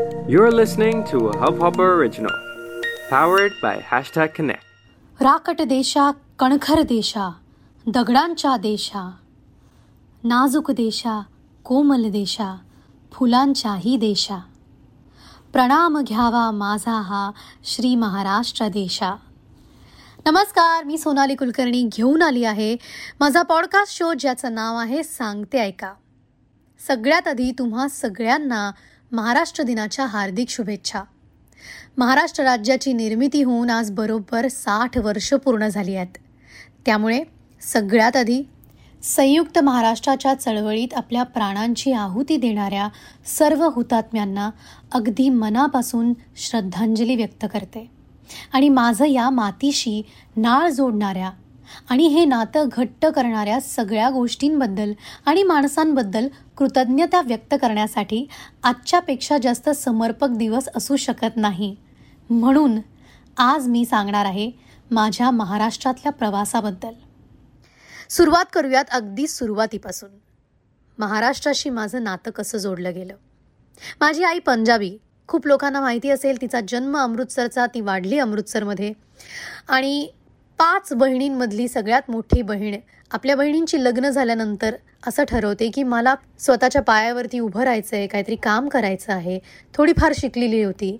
You're listening to a Hubhopper original, powered by hashtag Connect. राकट देशा कणखर देशा दगडांच्या देशा नाजूक देशा कोमल देशा फुलांच्याही देशा. प्रणाम घ्यावा माझा हा श्री महाराष्ट्र देशा. नमस्कार मी सोनाली कुलकर्णी घेऊन आली आहे माझा पॉडकास्ट शो ज्याचं नाव आहे सांगते ऐका. सगळ्यात आधी तुम्हा सगळ्यांना महाराष्ट्र दिनाच्या हार्दिक शुभेच्छा. महाराष्ट्र राज्याची निर्मिती होऊन आज बरोबर साठ वर्ष पूर्ण झाली आहेत. त्यामुळे सगळ्यात आधी संयुक्त महाराष्ट्राच्या चळवळीत आपल्या प्राणांची आहुती देणाऱ्या सर्व हुतात्म्यांना अगदी मनापासून श्रद्धांजली व्यक्त करते. आणि माझं या मातीशी नाळ जोडणाऱ्या आणि हे नातं घट्ट करणाऱ्या सगळ्या गोष्टींबद्दल आणि माणसांबद्दल कृतज्ञता व्यक्त करण्यासाठी आजच्यापेक्षा जास्त समर्पक दिवस असू शकत नाही. म्हणून आज मी सांगणार आहे माझ्या महाराष्ट्रातल्या प्रवासाबद्दल. सुरुवात करूयात अगदी सुरुवातीपासून. महाराष्ट्राशी माझं नातं कसं जोडलं गेलं? माझी आई पंजाबी. खूप लोकांना माहिती असेल तिचा जन्म अमृतसरचा ती वाढली अमृतसरमध्ये. आणि पाच बहिणींमधली सगळ्यात मोठी बहीण आपल्या बहिणींची लग्न झाल्यानंतर असं ठरवते की मला स्वतःच्या पायावरती उभं राहायचं आहे काहीतरी काम करायचं आहे थोडीफार शिकलेली होती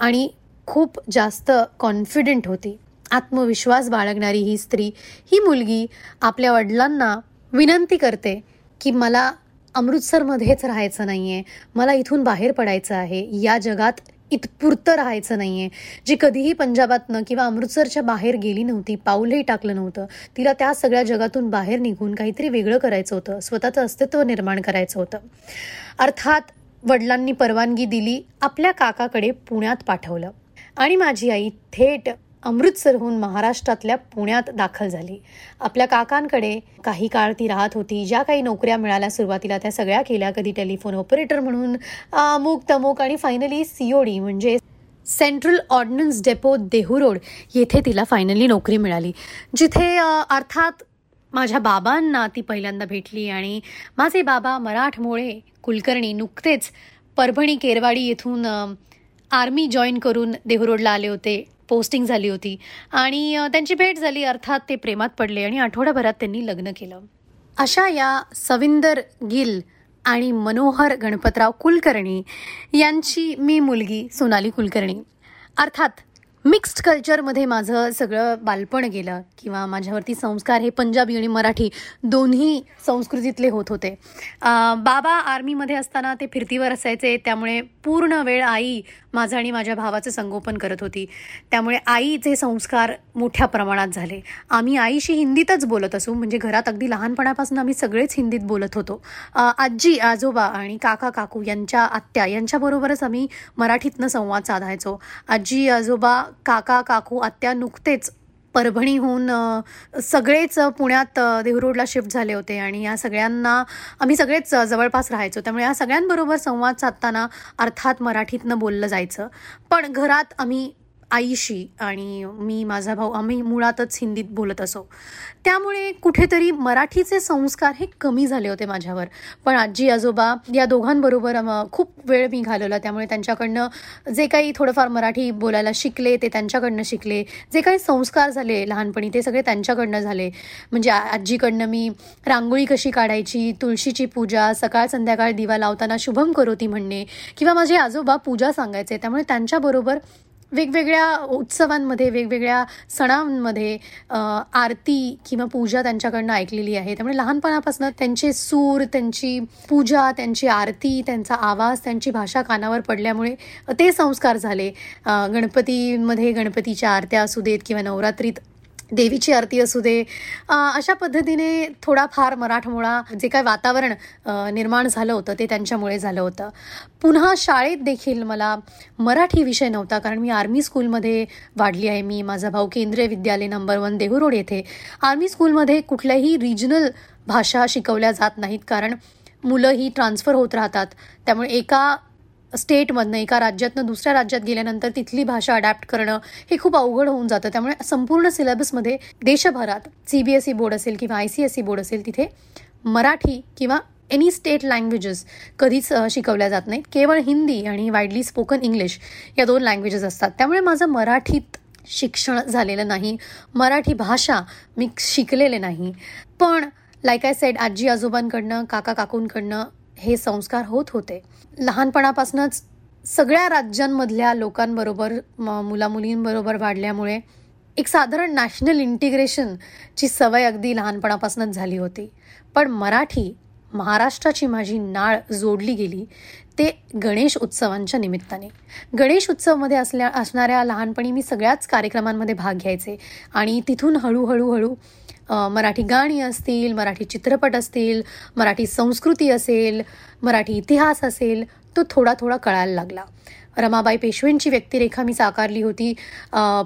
आणि खूप जास्त कॉन्फिडेंट होती. आत्मविश्वास बाळगणारी ही स्त्री ही मुलगी आपल्या वडिलांना विनंती करते की मला अमृतसरमध्येच राहायचं नाही आहे मला इथून बाहेर पडायचं आहे या जगात इतपुरतं राहायचं नाही आहे जी कधीही पंजाबातनं किंवा अमृतसरच्या बाहेर गेली नव्हती पाऊलही टाकलं नव्हतं तिला त्या सगळ्या जगातून बाहेर निघून काहीतरी वेगळं करायचं होतं स्वतःचं अस्तित्व निर्माण करायचं होतं. अर्थात वडिलांनी परवानगी दिली आपल्या काकाकडे पुण्यात पाठवलं. आणि माझी आई थेट अमृतसरहून महाराष्ट्रातल्या पुण्यात दाखल झाली. आपल्या काकांकडे काही काळ ती राहत होती. ज्या काही नोकऱ्या मिळाल्या सुरुवातीला त्या सगळ्या केल्या. कधी टेलिफोन ऑपरेटर म्हणून अमुक तमुक आणि फायनली सीओडी म्हणजे central ordnance depot Dehu road येथे तिला फायनली नोकरी मिळाली. जिथे अर्थात माझ्या बाबांना ती पहिल्यांदा भेटली आणि माझे बाबा मराठमोळे कुलकर्णी नुकतेच परभणी केरवाडी येथून आर्मी जॉईन करून देहू रोडला आले होते. पोस्टिंग झाली होती. आणि त्यांची भेट झाली अर्थात ते प्रेमात पडले आणि आठवड्याभरात त्यांनी लग्न केलं. अशा या सविंदर गिल आणि मनोहर गणपतराव कुलकर्णी यांची मी मुलगी सोनाली कुलकर्णी. अर्थात मिक्स्ड कल्चरमध्ये माझं सगळं बालपण गेलं किंवा माझ्यावरती संस्कार हे पंजाबी आणि मराठी दोन्ही संस्कृतीतले होत होते. बाबा आर्मीमध्ये असताना ते फिरतीवर असायचे त्यामुळे पूर्ण वेळ आई माझं आणि माझ्या भावाचं संगोपन करत होती. त्यामुळे आईचे संस्कार मोठ्या प्रमाणात झाले. आम्ही आईशी हिंदीतच बोलत असू म्हणजे घरात अगदी लहानपणापासून आम्ही सगळेच हिंदीत बोलत होतो. आजी आजोबा आणि काका काकू यांच्या आत्या यांच्याबरोबरच आम्ही मराठीतनं संवाद साधायचो. आजी आजोबा काका काकू आत्या नुकतेच परभणीहून सगळेच पुण्यात देहरोडला शिफ्ट झाले होते. आणि या सगळ्यांना आम्ही सगळेच जवळपास राहायचो. त्यामुळे या सगळ्यांबरोबर संवाद साधताना अर्थात मराठीतनं बोललं जायचं. पण घरात आम्ही आईशी आणि मी माझा भाऊ आम्ही मुळातच हिंदीत बोलत असो. त्यामुळे कुठेतरी मराठीचे संस्कार हे कमी झाले होते माझ्यावर. पण आजी आजोबा या दोघांबरोबर खूप वेळ मी घालवला. त्यामुळे त्यांच्याकडनं जे काही थोडंफार मराठी बोलायला शिकले ते त्यांच्याकडनं शिकले. जे काही संस्कार झाले लहानपणी ते सगळे त्यांच्याकडनं झाले. म्हणजे आजीकडनं मी रांगोळी कशी काढायची तुळशीची पूजा सकाळ संध्याकाळ दिवा लावताना शुभम करोती म्हणणे किंवा माझे आजोबा पूजा सांगायचे त्यामुळे त्यांच्याबरोबर वेगवेगळ्या उत्सवांमध्ये वेगवेगळ्या सणांमध्ये आरती किंवा पूजा त्यांच्याकडनं ऐकलेली आहे. त्यामुळे लहानपणापासून त्यांचे सूर त्यांची पूजा त्यांची आरती त्यांचा आवाज त्यांची भाषा कानावर पडल्यामुळे ते संस्कार झाले. गणपतीमध्ये गणपतीच्या आरत्या असू देत किंवा नवरात्रीत देवीची आरती असू दे अशा पद्धतीने थोडाफार मराठमोळा जे काय वातावरण निर्माण झालं होतं ते त्यांच्यामुळे झालं होतं. पुन्हा शाळेत देखील मला मराठी विषय नव्हता कारण मी आर्मी स्कूलमध्ये वाढली आहे. मी माझा भाऊ Kendriya Vidyalaya number one Dehu road येथे. आर्मी स्कूलमध्ये कुठल्याही रिजनल भाषा शिकवल्या जात नाहीत कारण मुलं ही ट्रान्सफर होत राहतात. त्यामुळे एका स्टेटमधनं एका राज्यातनं दुसऱ्या राज्यात गेल्यानंतर तिथली भाषा अडॅप्ट करणं हे खूप अवघड होऊन जातं. त्यामुळे संपूर्ण सिलेबसमध्ये देशभरात C B S E board असेल किंवा I C S E board असेल तिथे मराठी किंवा एनी स्टेट लँग्वेजेस कधीच शिकवल्या जात नाहीत. केवळ हिंदी आणि वाईडली स्पोकन इंग्लिश या दोन लँग्वेजेस असतात. त्यामुळे माझं मराठीत शिक्षण झालेलं नाही. मराठी भाषा मी शिकलेले नाही. पण लाईक आय सेड आजी आजोबांकडनं काका काकूंकडनं हे संस्कार होत होते. लहानपणापासूनच सगळ्या राज्यांमधल्या लोकांबरोबर मुलामुलींबरोबर वाढल्यामुळे एक साधारण नॅशनल इंटिग्रेशनची सवय अगदी लहानपणापासूनच झाली होती. पण मराठी महाराष्ट्राची माझी नाळ जोडली गेली ते गणेश उत्सवांच्या निमित्ताने. गणेश उत्सवमध्ये असल्या असणाऱ्या लहानपणी मी सगळ्याच कार्यक्रमांमध्ये भाग घ्यायचे आणि तिथून हळूहळू हळू मराठी गाणी असतील मराठी चित्रपट असतील मराठी संस्कृती असेल मराठी इतिहास असेल तो थोडा थोडा कळायला लागला. रमाबाई पेशवेंची व्यक्तिरेखा मी साकारली होती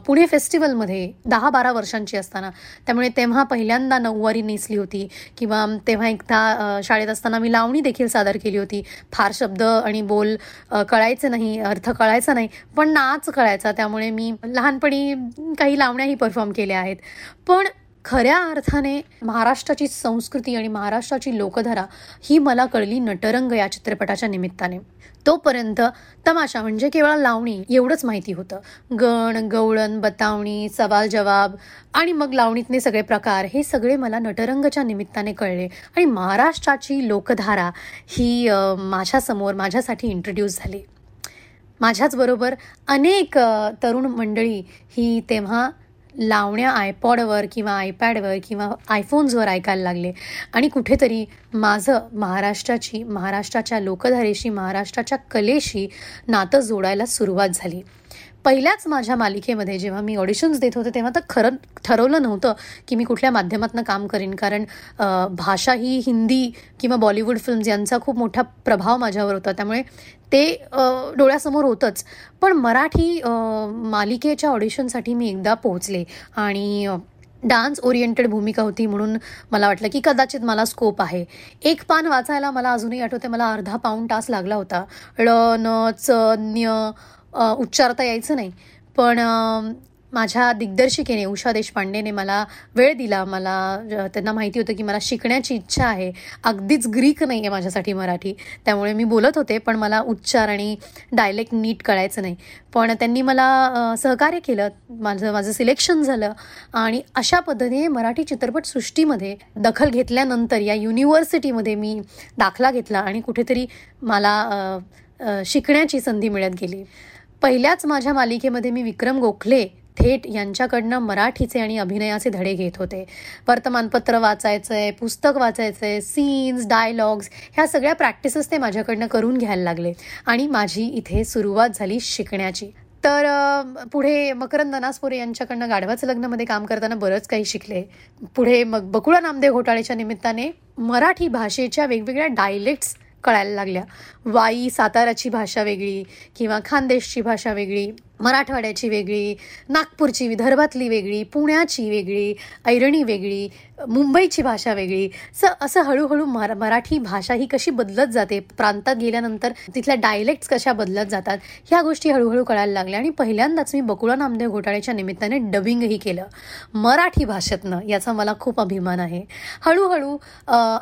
पुणे फेस्टिवलमध्ये दहा बारा वर्षांची असताना. त्यामुळे तेव्हा पहिल्यांदा नऊवारी नेसली होती किंवा तेव्हा एकदा शाळेत असताना मी लावणी देखील सादर केली होती. फार शब्द आणि बोल कळायचे नाही अर्थ कळायचा नाही पण नाच कळायचा. त्यामुळे मी लहानपणी काही लावण्याही परफॉर्म केल्या आहेत. पण खऱ्या अर्थाने महाराष्ट्राची संस्कृती आणि महाराष्ट्राची लोकधारा ही मला कळली नटरंग या चित्रपटाच्या निमित्ताने. तोपर्यंत तमाशा म्हणजे केवळ लावणी एवढंच माहिती होतं. गण गवळण बतावणी सवाल जवाब आणि मग लावणीतले सगळे प्रकार हे सगळे मला नटरंगच्या निमित्ताने कळले आणि महाराष्ट्राची लोकधारा ही माझ्यासमोर माझ्यासाठी इंट्रोड्यूस झाली. माझ्याचबरोबर अनेक तरुण मंडळी ही तेव्हा लावण्या आयपॉडवर किंवा आयपॅडवर किंवा आयफोन्सवर ऐकायला लागले. आणि कुठेतरी माझं महाराष्ट्राची महाराष्ट्राच्या लोकधारेशी महाराष्ट्राच्या कलेशी नातं जोडायला सुरुवात झाली. पहिल्याच माझ्या मालिकेमध्ये जेव्हा मी ऑडिशन्स देत होते तेव्हा तर खरं ठरवलं नव्हतं की मी कुठल्या माध्यमातून काम करीन. कारण भाषा ही हिंदी किंवा बॉलिवूड फिल्म्स यांचा खूप मोठा प्रभाव माझ्यावर होता. त्यामुळे ते डोळ्यासमोर होतंच. पण मराठी मालिकेच्या ऑडिशनसाठी मी एकदा पोहोचले आणि डान्स ओरिएंटेड भूमिका होती म्हणून मला वाटलं की कदाचित मला स्कोप आहे. एक पान वाचायला मला अजूनही आठवते मला अर्धा पाऊण तास लागला होता. ळ न च न्य उच्चारता यायचं नाही. पण माझ्या दिग्दर्शिकेने उषा देशपांडेने मला वेळ दिला. मला त्यांना माहिती होतं की मला शिकण्याची इच्छा आहे. अगदीच ग्रीक नाही आहे माझ्यासाठी मराठी. त्यामुळे मी बोलत होते पण मला उच्चार आणि डायलेक्ट नीट कळायचं नाही. पण त्यांनी मला सहकार्य केलं. माझं माझं सिलेक्शन झालं. आणि अशा पद्धतीने मराठी चित्रपटसृष्टीमध्ये दखल घेतल्यानंतर या युनिव्हर्सिटीमध्ये मी दाखला घेतला आणि कुठेतरी मला शिकण्याची संधी मिळत गेली. पहिल्याच माझ्या मालिकेमध्ये मी विक्रम गोखले थेट यांच्याकडनं मराठीचे आणि अभिनयाचे धडे घेत होते. वर्तमानपत्र वाचायचंय पुस्तक वाचायचंय सीन्स डायलॉग्स ह्या सगळ्या प्रॅक्टिसेस ते माझ्याकडनं करून घ्यायला लागले. आणि माझी इथे सुरुवात झाली शिकण्याची. तर पुढे मकरंद नासपुरे यांच्याकडनं गाढवाचं लग्नामध्ये काम करताना बरंच काही शिकले. पुढे मग बकुळा नामदेव घोटाळ्याच्या निमित्ताने मराठी भाषेच्या वेगवेगळ्या डायलेक्ट्स कळायला लागल्या. वाई साताराची भाषा वेगळी किंवा खानदेशची भाषा वेगळी. मराठवाड्याची वेगळी नागपूरची विदर्भातली वेगळी पुण्याची वेगळी ऐरणी वेगळी मुंबईची भाषा वेगळी. स असं हळूहळू मरा मराठी भाषा ही कशी बदलत जाते प्रांतात गेल्यानंतर तिथल्या डायलेक्ट्स कशा बदलत जातात ह्या गोष्टी हळूहळू कळायला लागल्या. आणि पहिल्यांदाच मी बकुळा नामदेव घोटाळ्याच्या निमित्ताने डबिंगही केलं. मराठी भाषेतनं याचा मला खूप अभिमान आहे. हळूहळू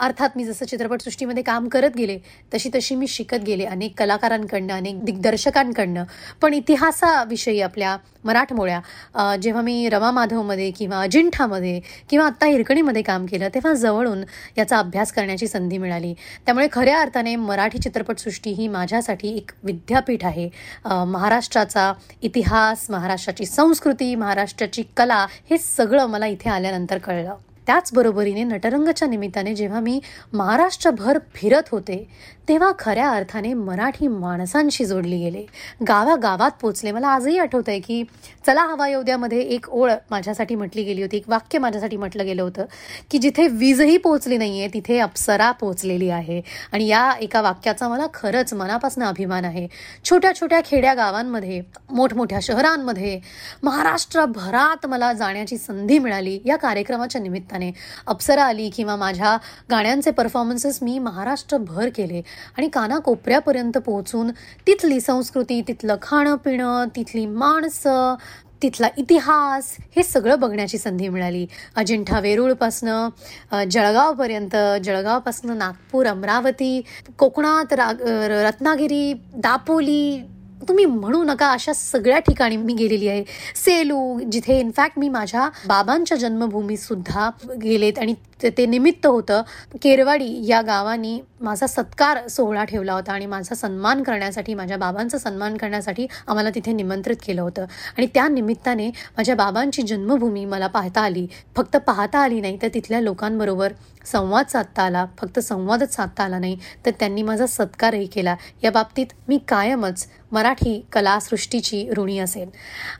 अर्थात मी जसं चित्रपटसृष्टीमध्ये काम करत गेले तशी तशी मी शिकत गेले अनेक कलाकारांकडनं अनेक दिग्दर्शकांकडनं. पण इतिहासा विषयी आपल्या मराठमोळ्या. जेव्हा मी रमा माधवमध्ये किंवा अजिंठामध्ये किंवा आत्ता हिरकणीमध्ये काम केलं तेव्हा जवळून याचा अभ्यास करण्याची संधी मिळाली. त्यामुळे खऱ्या अर्थाने मराठी चित्रपटसृष्टी ही माझ्यासाठी एक विद्यापीठ आहे. महाराष्ट्राचा इतिहास महाराष्ट्राची संस्कृती महाराष्ट्राची कला हे सगळं मला इथे आल्यानंतर कळलं. त्याचबरोबरीने नटरंगच्या निमित्ताने जेव्हा मी महाराष्ट्रभर फिरत होते तेव्हा खऱ्या अर्थाने मराठी माणसांशी जोडली गेले. गावागावात पोचले. मला आजही आठवत आहे की चला हवा योद्यामध्ये एक ओळ माझ्यासाठी म्हटली गेली होती एक वाक्य माझ्यासाठी म्हटलं गेलं होतं की जिथे वीजही पोचली नाहीये तिथे अप्सरा पोचलेली आहे. आणि या एका वाक्याचा मला खरंच मनापासून अभिमान आहे. छोट्या छोट्या खेड्या गावांमध्ये मोठमोठ्या शहरांमध्ये महाराष्ट्रभरात मला जाण्याची संधी मिळाली या कार्यक्रमाच्या निमित्ताने. अप्सरा आली किंवा माझ्या गाण्यांचे परफॉर्मन्सेस मी महाराष्ट्रभर केले. आणि कानाकोपऱ्यापर्यंत पोहोचून तिथली संस्कृती तिथलं खाणं पिणं तिथली माणसं तिथला इतिहास हे सगळं बघण्याची संधी मिळाली. अजिंठा वेरूळपासनं जळगावपर्यंत जळगावपासनं नागपूर अमरावती कोकणात राग रत्नागिरी दापोली तुम्ही म्हणू नका अशा सगळ्या ठिकाणी मी गेलेली आहे. सेलू जिथे इनफॅक्ट मी माझ्या बाबांच्या जन्मभूमीत सुद्धा गेलेत आणि ते ते निमित्त होतं. केरवाडी या गावाने माझा सत्कार सोहळा ठेवला होता आणि माझा सन्मान करण्यासाठी माझ्या बाबांचा सन्मान करण्यासाठी आम्हाला तिथे निमंत्रित केलं होतं. आणि त्या निमित्ताने माझ्या बाबांची जन्मभूमी मला पाहता आली. फक्त पाहता आली नाही तर तिथल्या लोकांबरोबर संवाद साधता आला. फक्त संवादच साधता आला नाही तर त्यांनी माझा सत्कारही केला. या बाबतीत मी कायमच मराठी कलासृष्टीची ऋणी असेल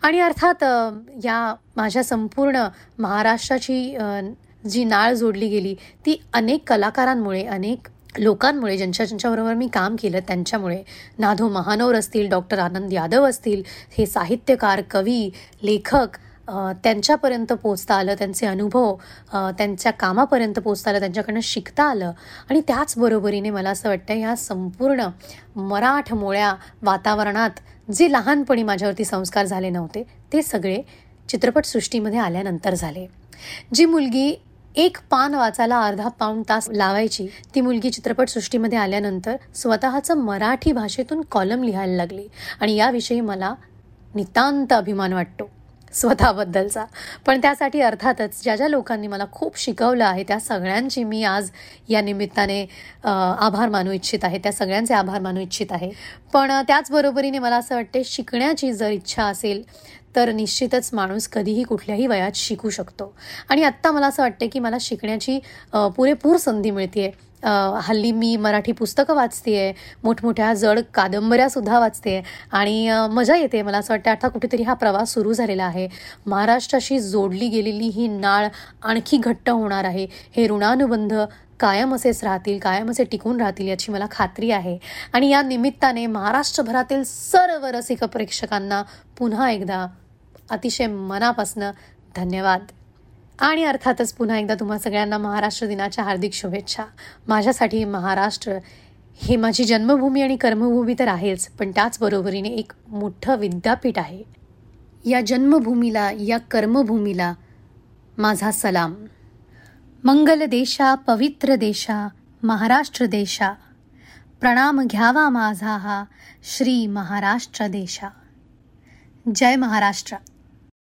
आणि अर्थात या माझ्या संपूर्ण महाराष्ट्राची जी नाळ जोडली गेली ती अनेक कलाकारांमुळे अनेक लोकांमुळे ज्यांच्या ज्यांच्याबरोबर मी काम केलं त्यांच्यामुळे. नाधो महानोर असतील डॉक्टर आनंद यादव असतील हे साहित्यकार कवी लेखक त्यांच्यापर्यंत पोचता आलं त्यांचे अनुभव त्यांच्या कामापर्यंत पोचता आलं त्यांच्याकडनं शिकता आलं. आणि त्याचबरोबरीने मला असं वाटतं ह्या संपूर्ण मराठमोळ्या वातावरणात जे लहानपणी माझ्यावरती संस्कार झाले नव्हते ते सगळे चित्रपटसृष्टीमध्ये आल्यानंतर झाले. जी मुलगी एक पान वाचायला अर्धा पाऊण तास लावायची. ती मुलगी चित्रपटसृष्टीमध्ये आल्यानंतर स्वतःचं मराठी भाषेतून कॉलम लिहायला लागली आणि याविषयी मला नितांत अभिमान वाटतो स्वतःबद्दलचा. पण त्यासाठी अर्थातच ज्या ज्या लोकांनी मला खूप शिकवलं आहे त्या सगळ्यांची मी आज या निमित्ताने आभार मानू इच्छित आहे त्या सगळ्यांचे आभार मानू इच्छित आहे. पण त्याचबरोबरीने मला असं वाटते शिकण्याची जर इच्छा असेल तर निश्चितच माणूस कधीही कुठल्याही वयात शिकू शकतो. आणि आत्ता मला असं वाटतं की मला शिकण्याची पुरेपूर संधी मिळते हल्ली मी मराठी पुस्तकं वाचते आहे मोठमोठ्या जड कादंबऱ्यासुद्धा वाचते आणि मजा येते. मला असं वाटतं आता कुठेतरी हा प्रवास सुरू झालेला आहे. महाराष्ट्राशी जोडली गेलेली ही नाळ आणखी घट्ट होणार आहे. हे ऋणानुबंध कायम असेच राहतील कायम असे टिकून राहतील याची मला खात्री आहे. आणि या निमित्ताने महाराष्ट्रभरातील सर्व रसिक प्रेक्षकांना पुन्हा एकदा अतिशय मनापासनं धन्यवाद. आणि अर्थातच पुन्हा एकदा तुम्हा सगळ्यांना महाराष्ट्र दिनाच्या हार्दिक शुभेच्छा. माझ्यासाठी महाराष्ट्र हे माझी जन्मभूमी आणि कर्मभूमी तर आहेच पण त्याचबरोबरीने एक मोठं विद्यापीठ आहे. या जन्मभूमीला या कर्मभूमीला माझा सलाम. मंगल देशा पवित्र देशा महाराष्ट्र देशा. प्रणाम घ्यावा माझा हा श्री महाराष्ट्र देशा. जय महाराष्ट्र.